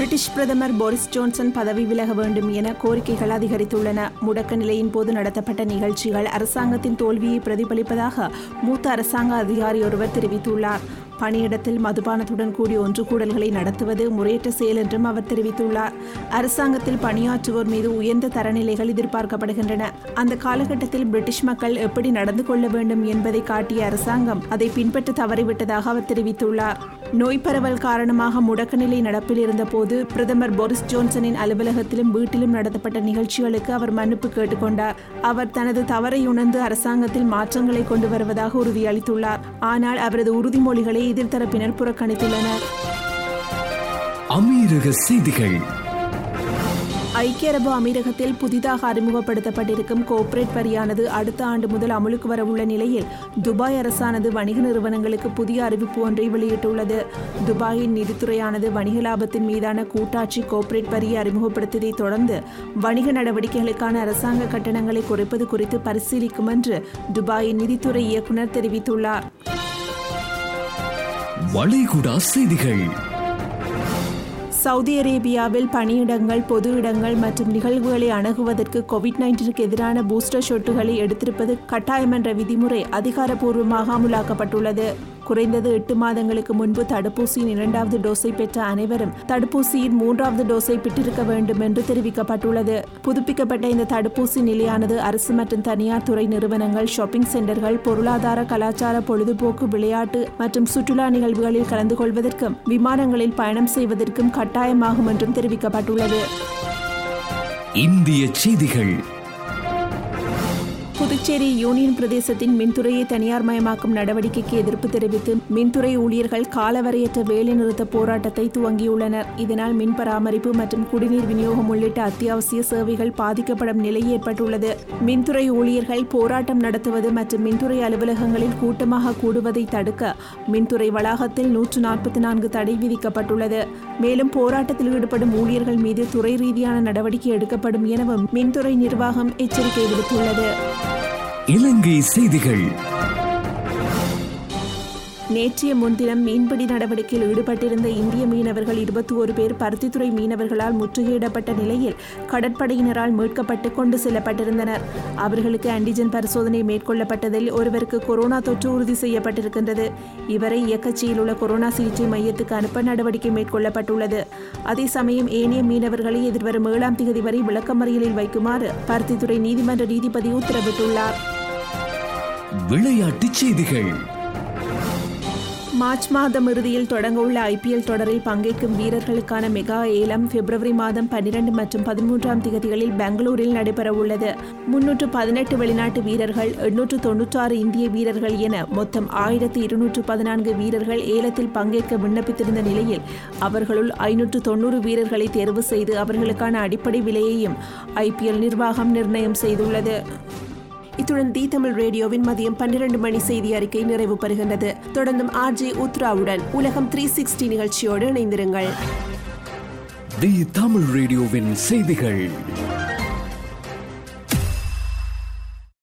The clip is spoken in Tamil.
பிரிட்டிஷ் பிரதமர் போரிஸ் ஜான்சன் பதவி விலக வேண்டும் என கோரிக்கைகள் அதிகரித்துள்ளன. முடக்க நிலையின் போது நடத்தப்பட்ட நிகழ்ச்சிகள் அரசாங்கத்தின் தோல்வியை பிரதிபலிப்பதாக மூத்த அரசாங்க அதிகாரி ஒருவர் தெரிவித்துள்ளார். பணியிடத்தில் மதுபானத்துடன் கூடிய ஒன்று கூடல்களை நடத்துவது முறையற்ற செயல் என்றும் அவர் தெரிவித்துள்ளார். அரசாங்கத்தில் பணியாற்றுவோர் மீது உயர்ந்த தரநிலைகள் எதிர்பார்க்கப்படுகின்றன. அந்த காலகட்டத்தில் பிரிட்டிஷ் மக்கள் எப்படி நடந்து கொள்ள வேண்டும் என்பதை காட்டிய அரசாங்கம் அதை பின்பற்ற தவறிவிட்டதாக அவர் தெரிவித்துள்ளார். நோய் பரவல் காரணமாக முடக்க நிலை நடப்பில் இருந்தபோது பிரதமர் போரிஸ் ஜோன்சனின் அலுவலகத்திலும் வீட்டிலும் நடத்தப்பட்ட நிகழ்ச்சிகளுக்கு அவர் மன்னிப்பு கேட்டுக்கொண்டார். அவர் தனது தவறை உணர்ந்து அரசாங்கத்தில் மாற்றங்களை கொண்டு வருவதாக உறுதியளித்துள்ளார். ஆனால் அவரது உறுதிமொழிகளை எதிர்த்தரப்பினர் புறக்கணித்துள்ளனர். அமீரக செய்திகள். ஐக்கிய அரபு அமீரகத்தில் புதிதாக அறிமுகப்படுத்தப்பட்டிருக்கும் கோர்ப்பரேட் வரியானது அடுத்த ஆண்டு முதல் அமலுக்கு வரவுள்ள நிலையில் துபாய் அரசானது வணிக நிறுவனங்களுக்கு புதிய அறிவிப்பு ஒன்றை வெளியிட்டுள்ளது. துபாயின் நிதித்துறையானது வணிக லாபத்தின் மீதான கூட்டாட்சி கோர்ப்பரேட் வரியை அறிமுகப்படுத்தியதைத் தொடர்ந்து வணிக நடவடிக்கைகளுக்கான அரசாங்க கட்டணங்களை குறைப்பது குறித்து பரிசீலிக்கும் என்று துபாயின் நிதித்துறை இயக்குநர் தெரிவித்துள்ளார். வளைகுடா செய்திகள். சவுதி அரேபியாவில் பணியிடங்கள் பொது இடங்கள் மற்றும் நிகழ்வுகளை அணுகுவதற்கு கோவிட் நைன்டீனுக்கு எதிரான பூஸ்டர் ஷொட்டுகளை எடுத்திருப்பது கட்டாயம் என்ற விதிமுறை அதிகாரப்பூர்வமாக அமுலாக்கப்பட்டுள்ளது. குறைந்தது எட்டு மாதங்களுக்கு முன்பு தடுப்பூசியின் இரண்டாவது டோஸை பெற்ற அனைவரும் தடுப்பூசியின் மூன்றாவது டோஸை பெற்றிருக்க வேண்டும் என்று தெரிவிக்கப்பட்டுள்ளது. புதுப்பிக்கப்பட்ட இந்த தடுப்பூசி நிலையானது அரசு மற்றும் தனியார் துறை நிறுவனங்கள் ஷாப்பிங் சென்டர்கள் பொருளாதார கலாச்சார பொழுதுபோக்கு விளையாட்டு மற்றும் சுற்றுலா நிகழ்வுகளில் கலந்து கொள்வதற்கும் விமானங்களில் பயணம் செய்வதற்கும் கட்டாயமாகும் என்றும் தெரிவிக்கப்பட்டுள்ளது. இந்திய செய்திகள். புதுச்சேரி யூனியன் பிரதேசத்தின் மின்துறையை தனியார் மயமாக்கும் நடவடிக்கைக்கு எதிர்ப்பு தெரிவித்து மின்துறை ஊழியர்கள் காலவரையற்ற வேலைநிறுத்த போராட்டத்தை துவங்கியுள்ளனர். இதனால் மின் பராமரிப்பு மற்றும் குடிநீர் விநியோகம் உள்ளிட்ட அத்தியாவசிய சேவைகள் பாதிக்கப்படும் நிலை ஏற்பட்டுள்ளது. மின்துறை ஊழியர்கள் போராட்டம் நடத்துவது மற்றும் மின்துறை அலுவலகங்களில் கூட்டமாக கூடுவதை தடுக்க மின்துறை வளாகத்தில் நூற்று நாற்பத்தி நான்கு தடை விதிக்கப்பட்டுள்ளது. மேலும் போராட்டத்தில் ஈடுபடும் ஊழியர்கள் மீது துறை ரீதியான நடவடிக்கை எடுக்கப்படும் எனவும் மின்துறை நிர்வாகம் எச்சரிக்கை விடுத்துள்ளது. இலங்கை செய்திகள். நேற்றைய முன்தினம் மீன்பிடி நடவடிக்கையில் ஈடுபட்டிருந்த இந்திய மீனவர்கள் இருபத்தி ஒரு பேர் பருத்தித்துறை மீனவர்களால் முற்றுகையிடப்பட்ட நிலையில் கடற்படையினரால் மீட்கப்பட்டு கொண்டு செல்லப்பட்டிருந்தனர். அவர்களுக்கு ஆன்டிஜென் பரிசோதனை மேற்கொள்ளப்பட்டதில் ஒருவருக்கு கொரோனா தொற்று உறுதி செய்யப்பட்டிருக்கின்றது. இவரை இயக்கச்சியில் உள்ள கொரோனா சிகிச்சை மையத்துக்கு அனுப்ப நடவடிக்கை மேற்கொள்ளப்பட்டுள்ளது. அதே சமயம் ஏனைய மீனவர்களை எதிர்வரும் ஏழாம் தேதி வரை விளக்கமறியலில் வைக்குமாறு பருத்தித்துறை நீதிமன்ற நீதிபதி உத்தரவிட்டுள்ளார். விளையாட்டுச் செய்திகள். மார்ச் மாதம் இறுதியில் தொடங்கவுள்ள ஐபிஎல் தொடரில் பங்கேற்கும் வீரர்களுக்கான மெகா ஏலம் பிப்ரவரி மாதம் பன்னிரண்டு மற்றும் பதிமூன்றாம் தேதிகளில் பெங்களூரில் நடைபெறவுள்ளது முன்னூற்று பதினெட்டு வெளிநாட்டு வீரர்கள் எண்ணூற்று தொன்னூற்றாறு இந்திய வீரர்கள் என மொத்தம் ஆயிரத்தி இருநூற்று பதினான்கு வீரர்கள் ஏலத்தில் பங்கேற்க விண்ணப்பித்திருந்த நிலையில் அவர்களுள் ஐநூற்று தொன்னூறு வீரர்களை தேர்வு செய்து அவர்களுக்கான அடிப்படை விலையையும் ஐபிஎல் நிர்வாகம் நிர்ணயம் செய்துள்ளது. இத்துடன் தி தமிழ் ரேடியோவின் மதியம் பன்னிரண்டு மணி செய்தி அறிக்கை நிறைவு பெறுகின்றது. தொடர்ந்தும் ஆர்ஜி உத்ராவுடன் உலகம் த்ரீ சிக்ஸ்டி நிகழ்ச்சியோடு இணைந்திருங்கள். தி தமிழ் ரேடியோவின் செய்திகள்.